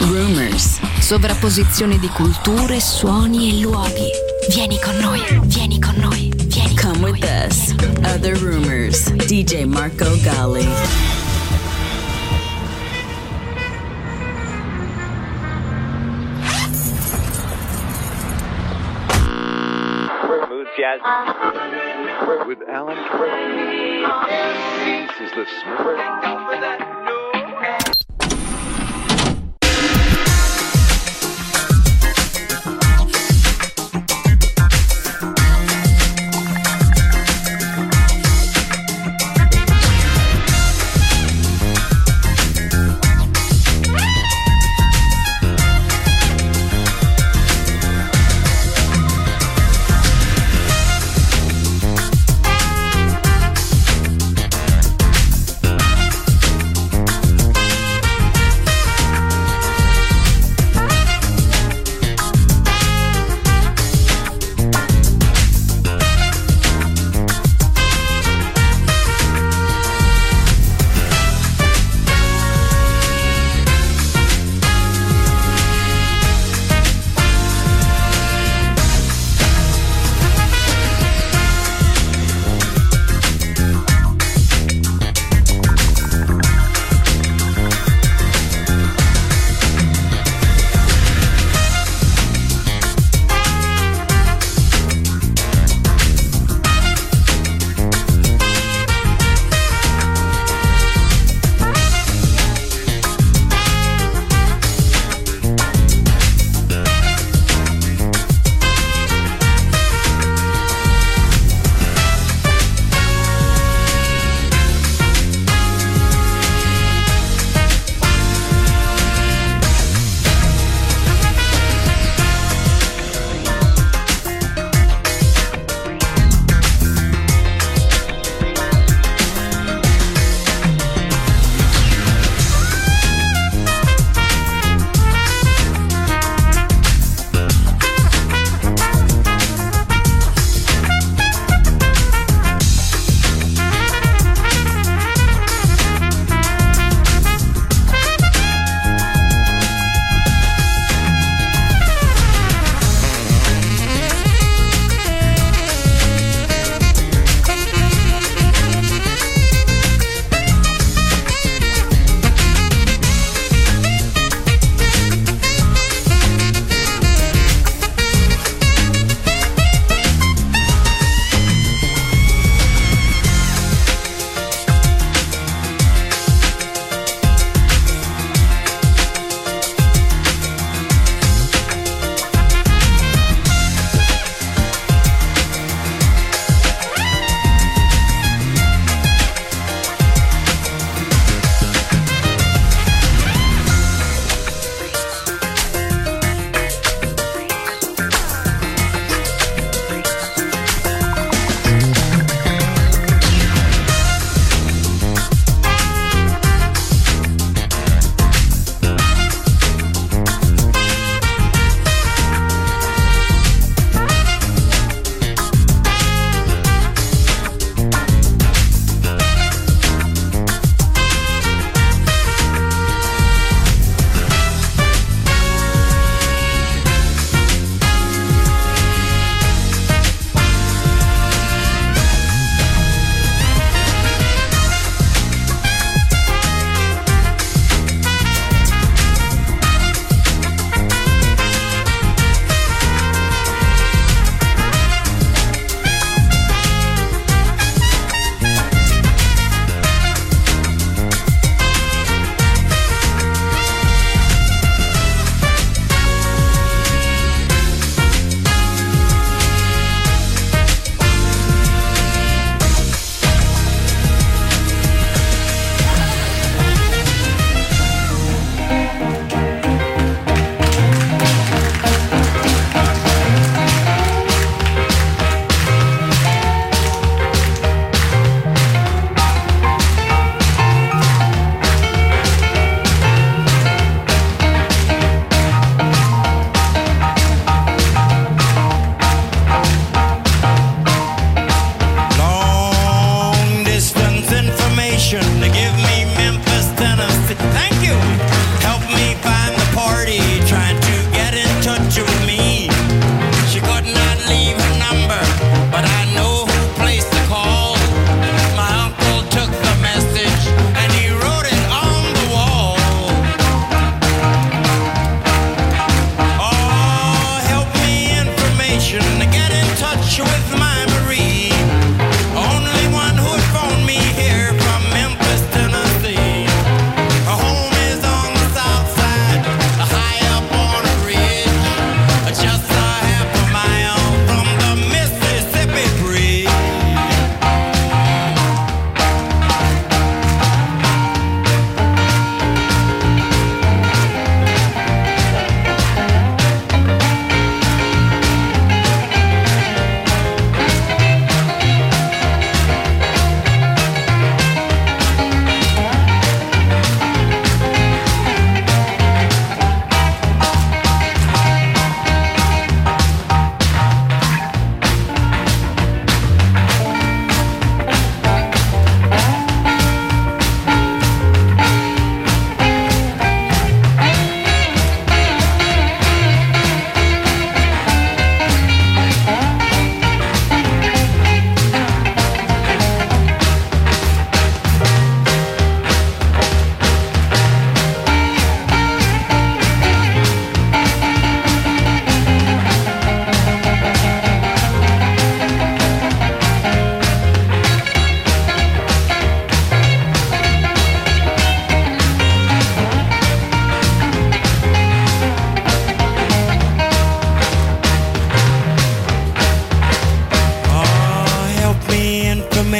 rumors. Sovrapposizione di culture, suoni e luoghi. Vieni con noi, vieni con noi, vieni Come with us. Other rumors. DJ Marco jazz. With Alan This is the smooth.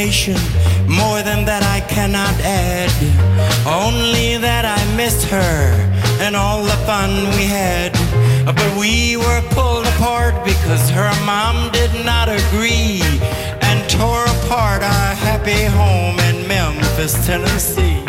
Addition. More than that I cannot add. Only that I missed her and all the fun we had. But we were pulled apart because her mom did not agree and tore apart our happy home in Memphis, Tennessee.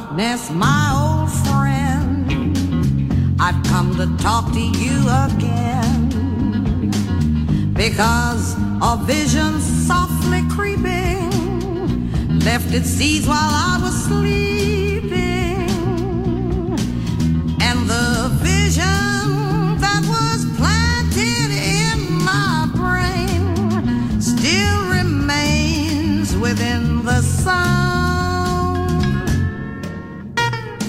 Darkness, my old friend. I've come to talk to you again. Because a vision softly creeping left its seeds while I was sleeping, and the vision that was planted in my brain still remains within the sound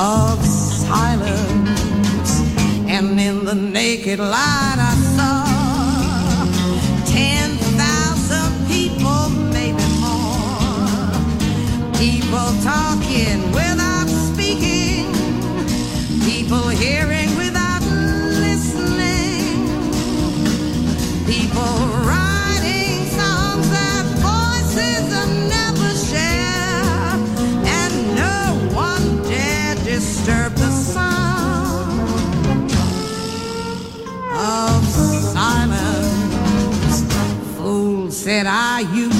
of silence. And in the naked light, I saw ten thousand people, maybe more. People talking without speaking people hearing you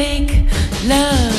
make love.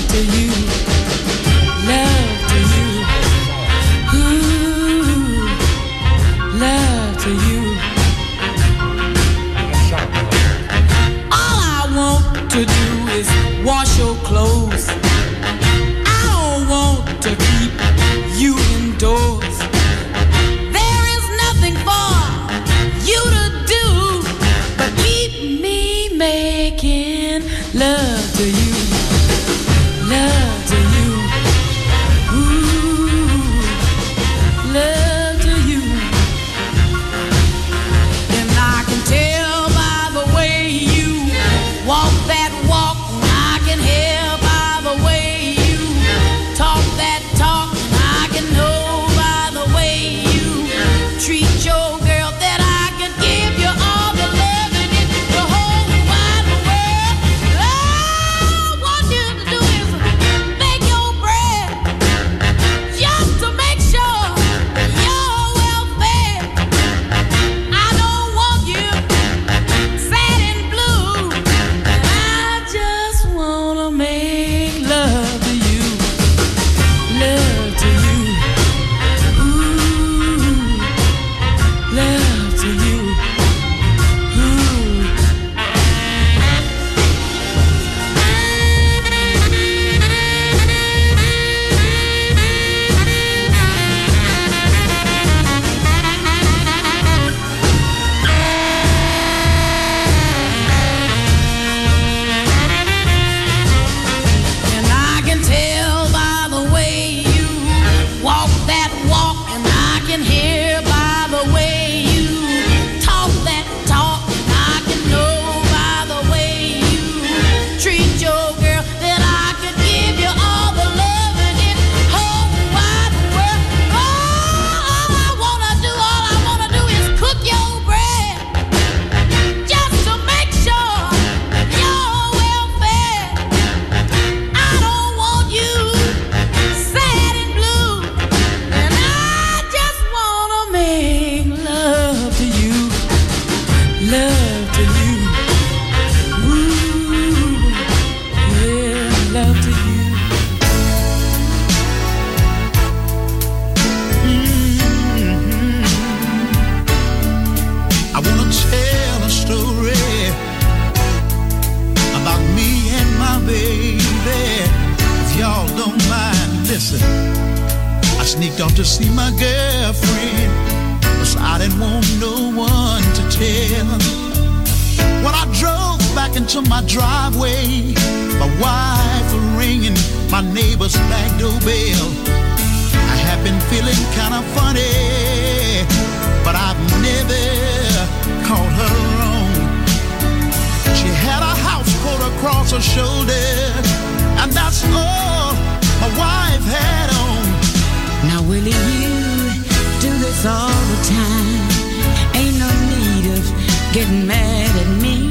can hear to my driveway. My wife ringing my neighbor's back doorbell. I have been feeling kind of funny, but I've never called her wrong. She had a house coat across her shoulder, and that's all my wife had on. Now, Willie, you do this all the time. Ain't no need of getting mad at me.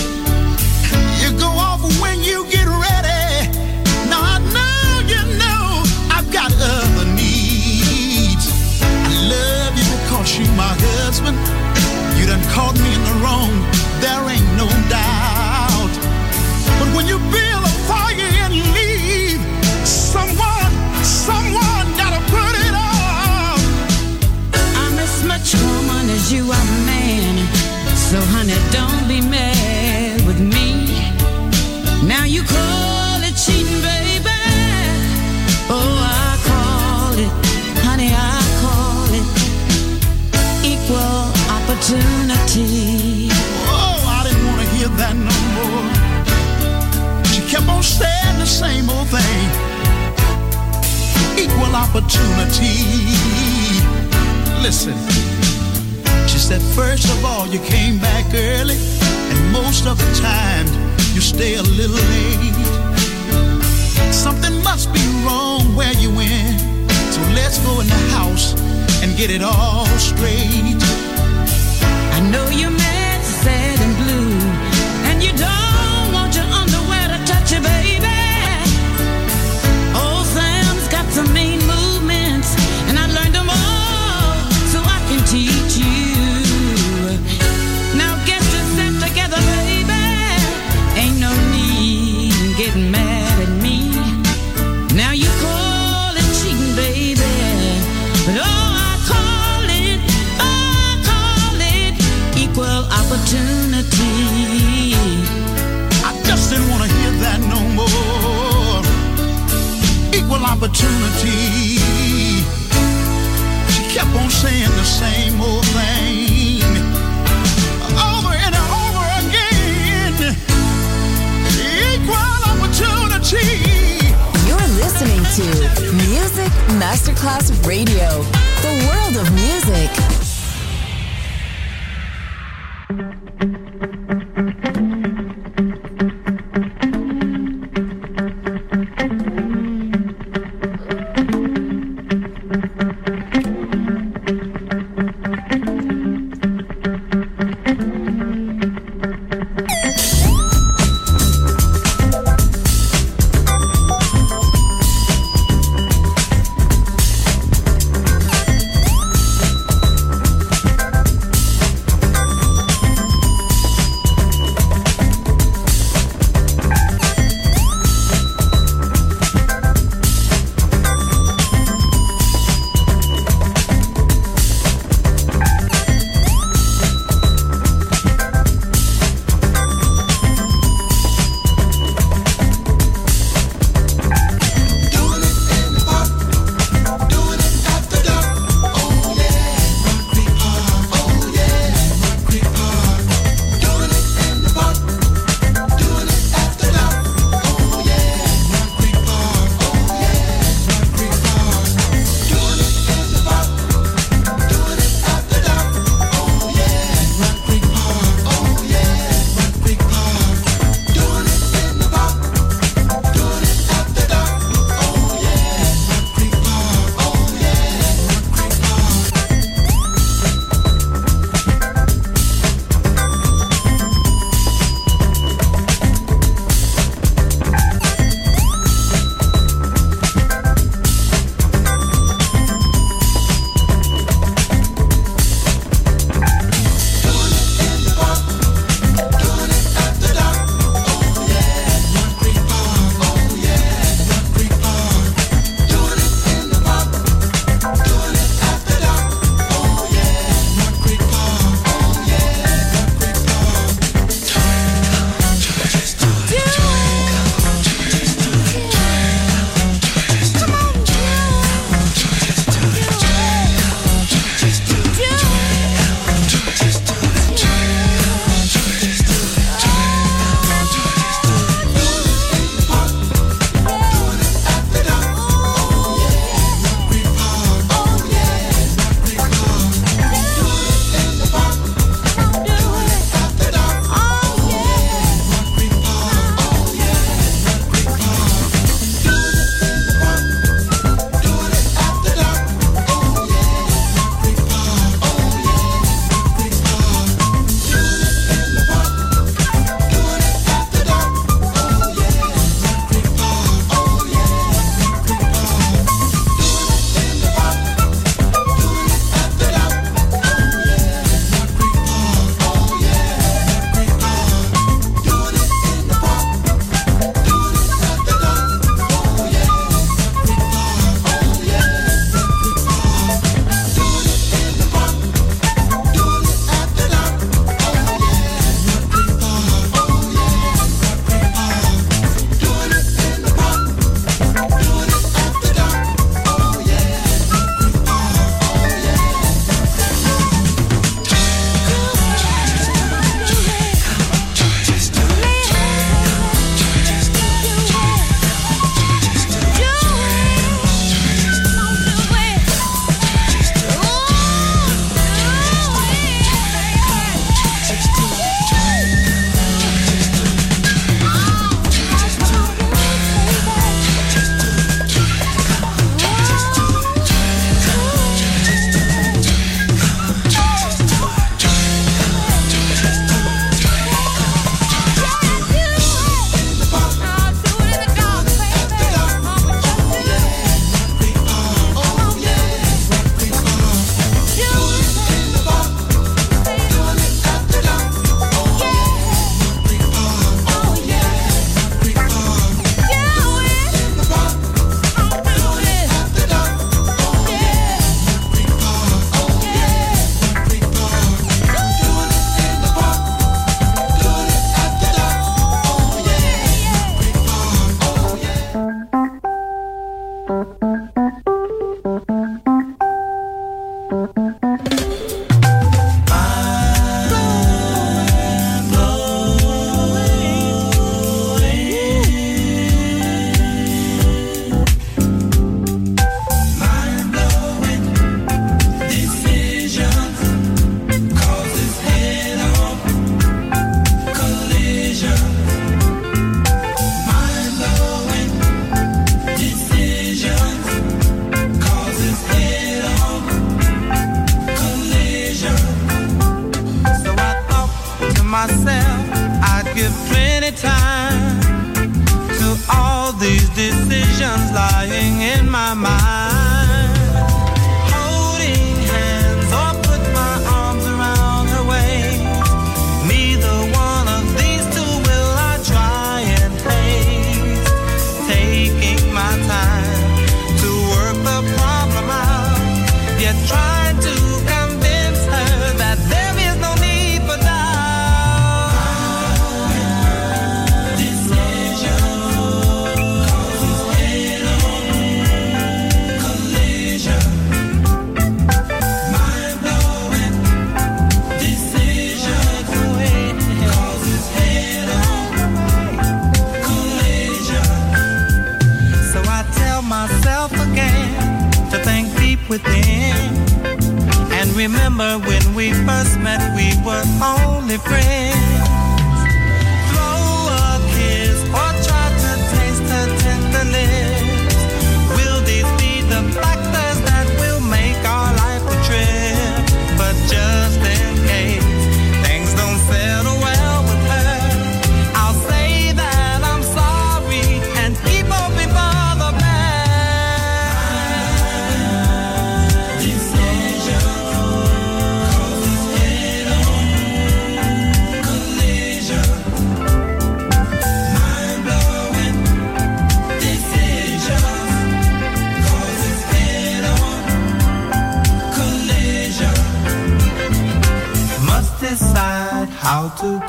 opportunity. Listen, she said, first of all, you came back early, and most of the time, you stay a little late. Something must be wrong where you went, so let's go in the house and get it all straight. I know you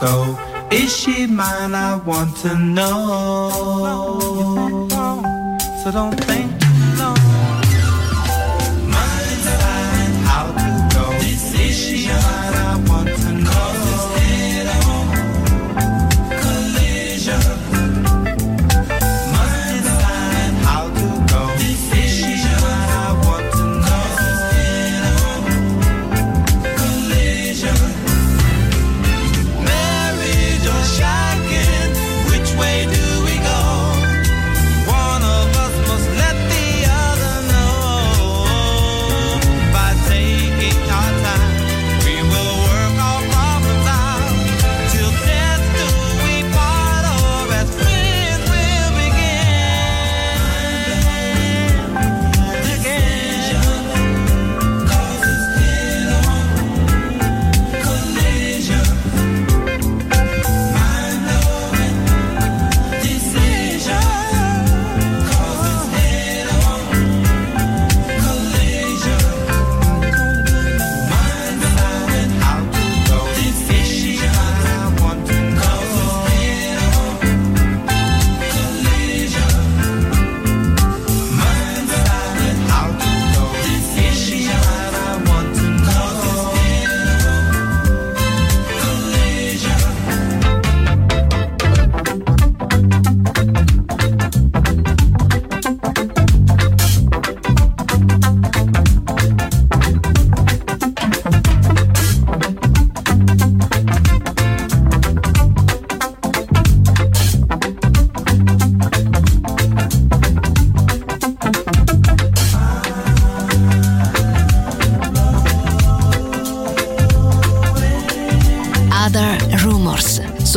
go? Is she mine? I want to know. So don't think.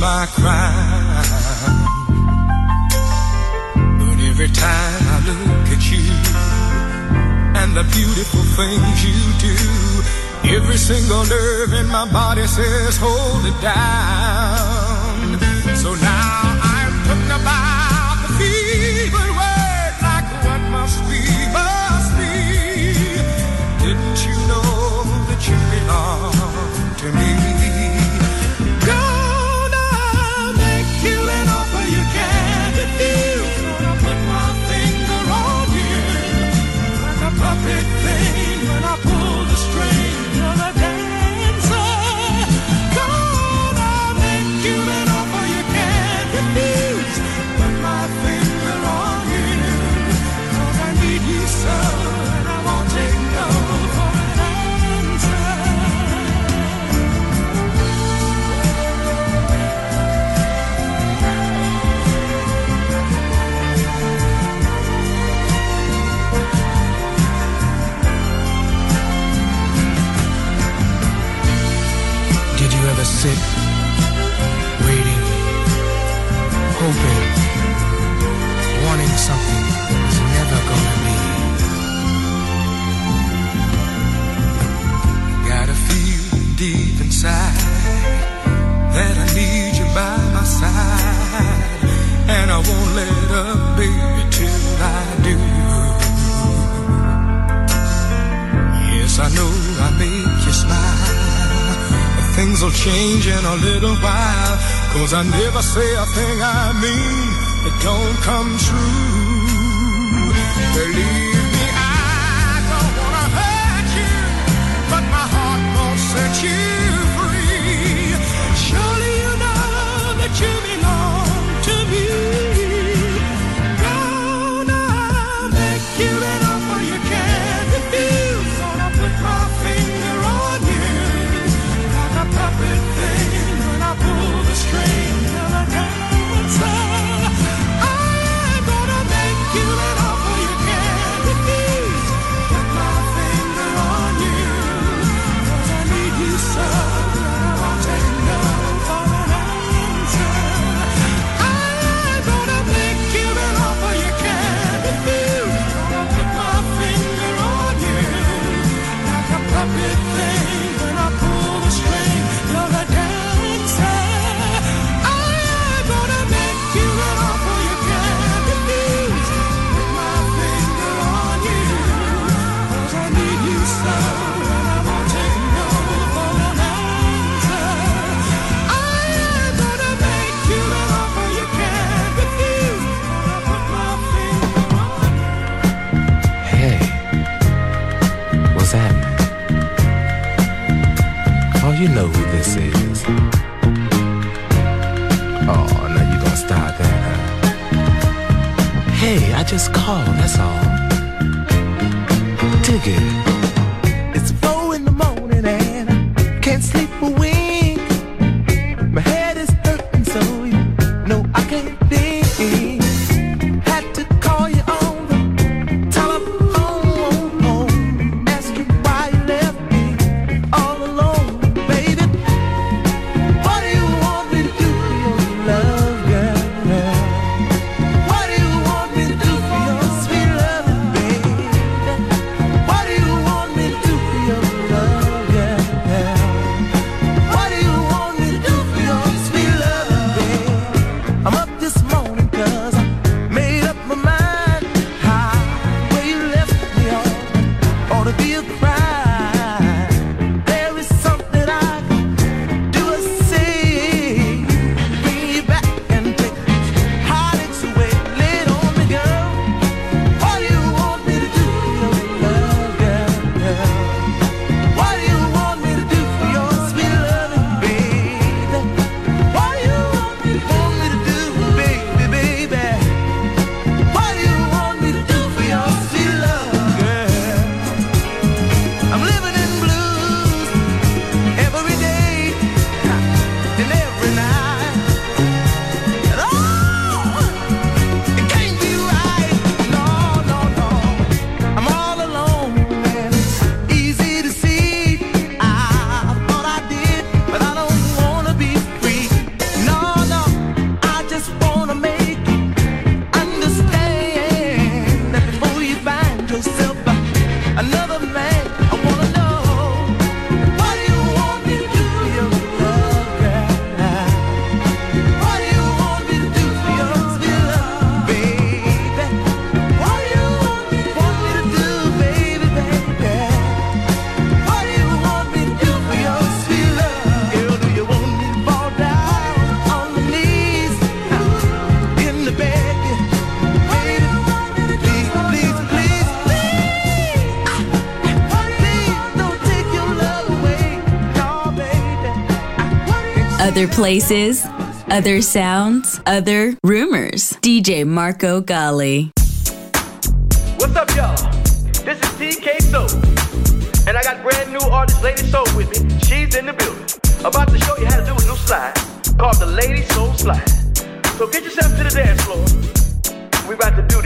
my crime. But every time I look at you and the beautiful things you do, every single nerve in my body says, hold it down. Cause I never say a thing I mean that don't come true. home, that's all. Dig it. Other places, other sounds, other rumors. DJ Marco Gally. What's up, y'all? This is TK Soul. And I got brand new artist Lady Soul with me. She's in the building. About to show you how to do a new slide called the Lady Soul Slide. So get yourself to the dance floor. We're about to do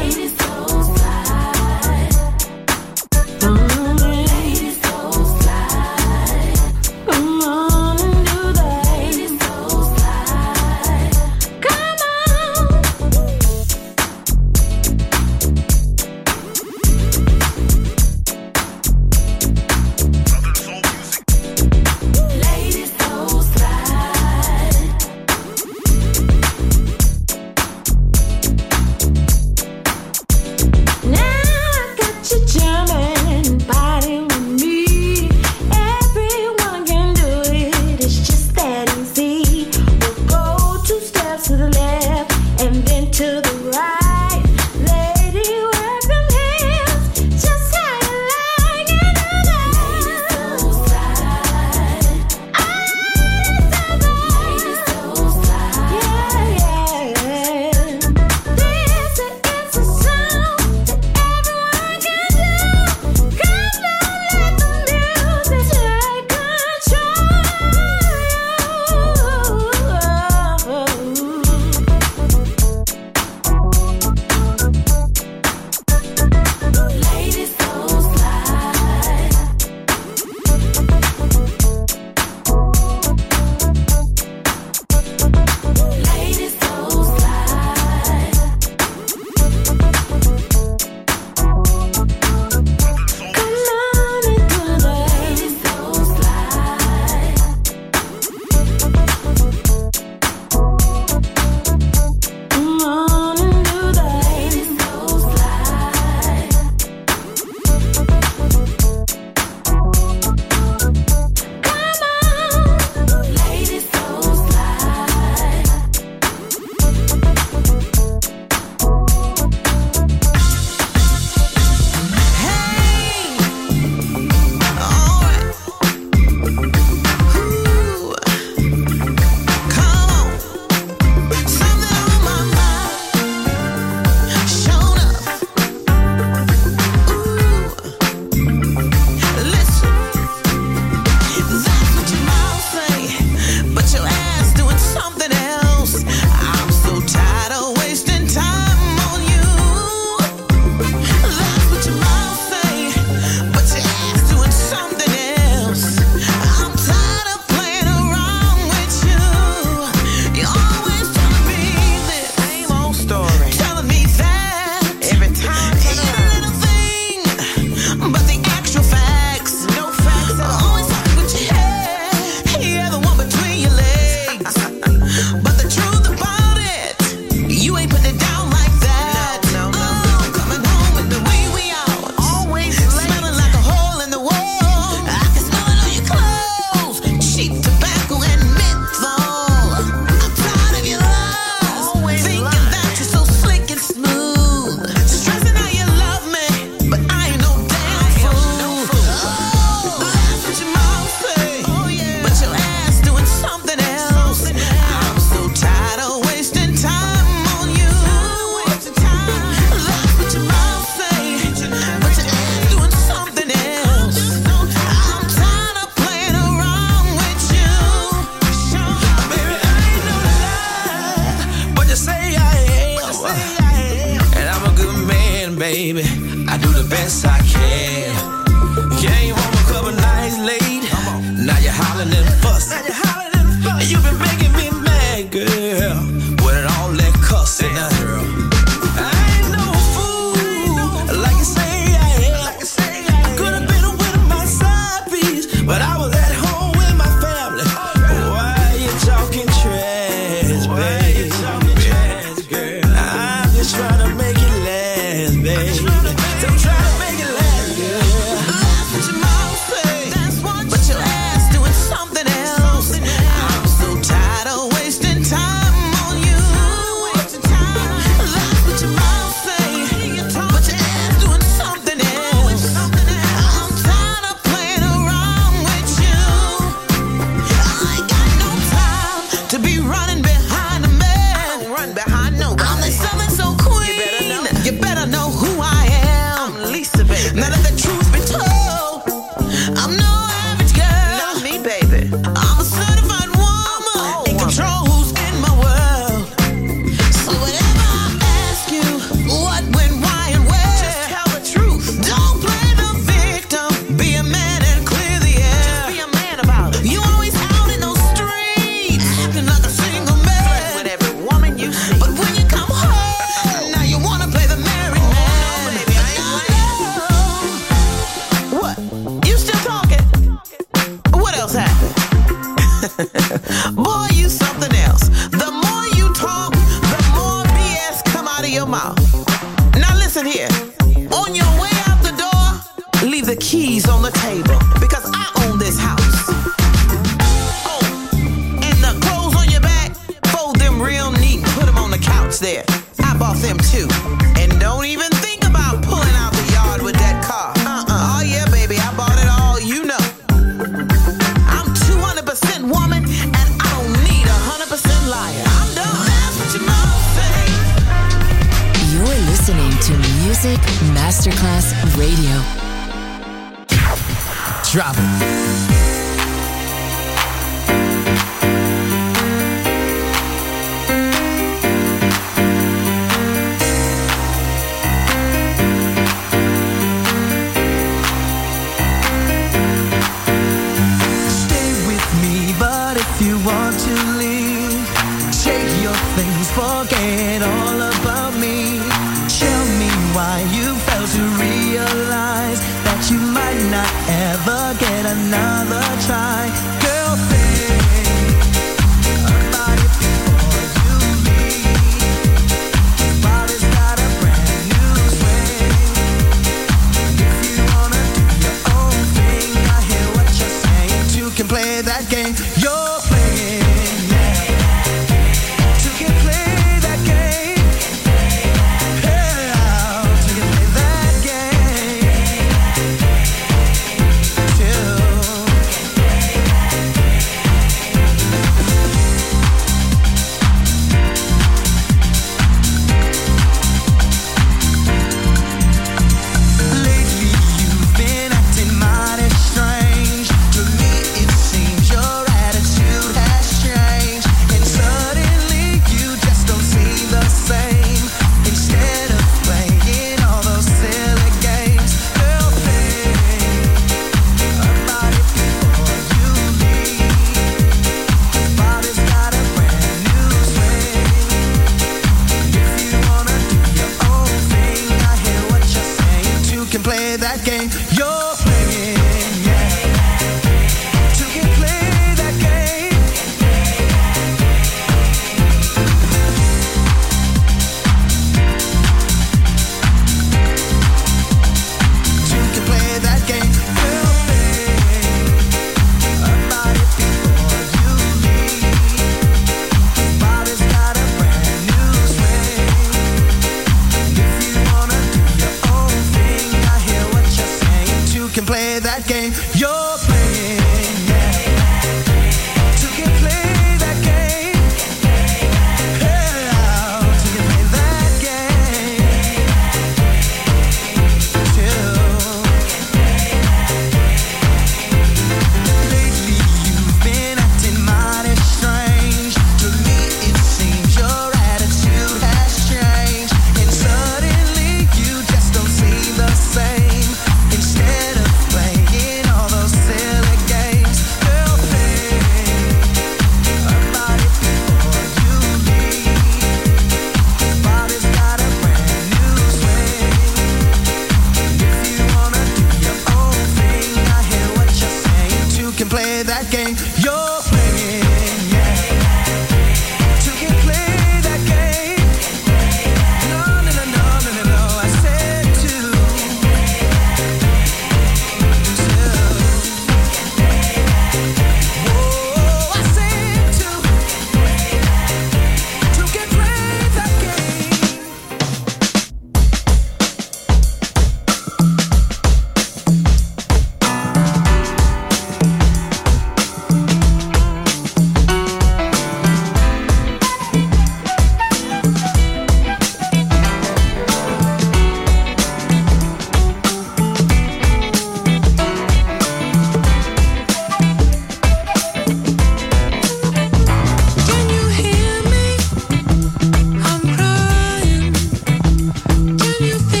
you think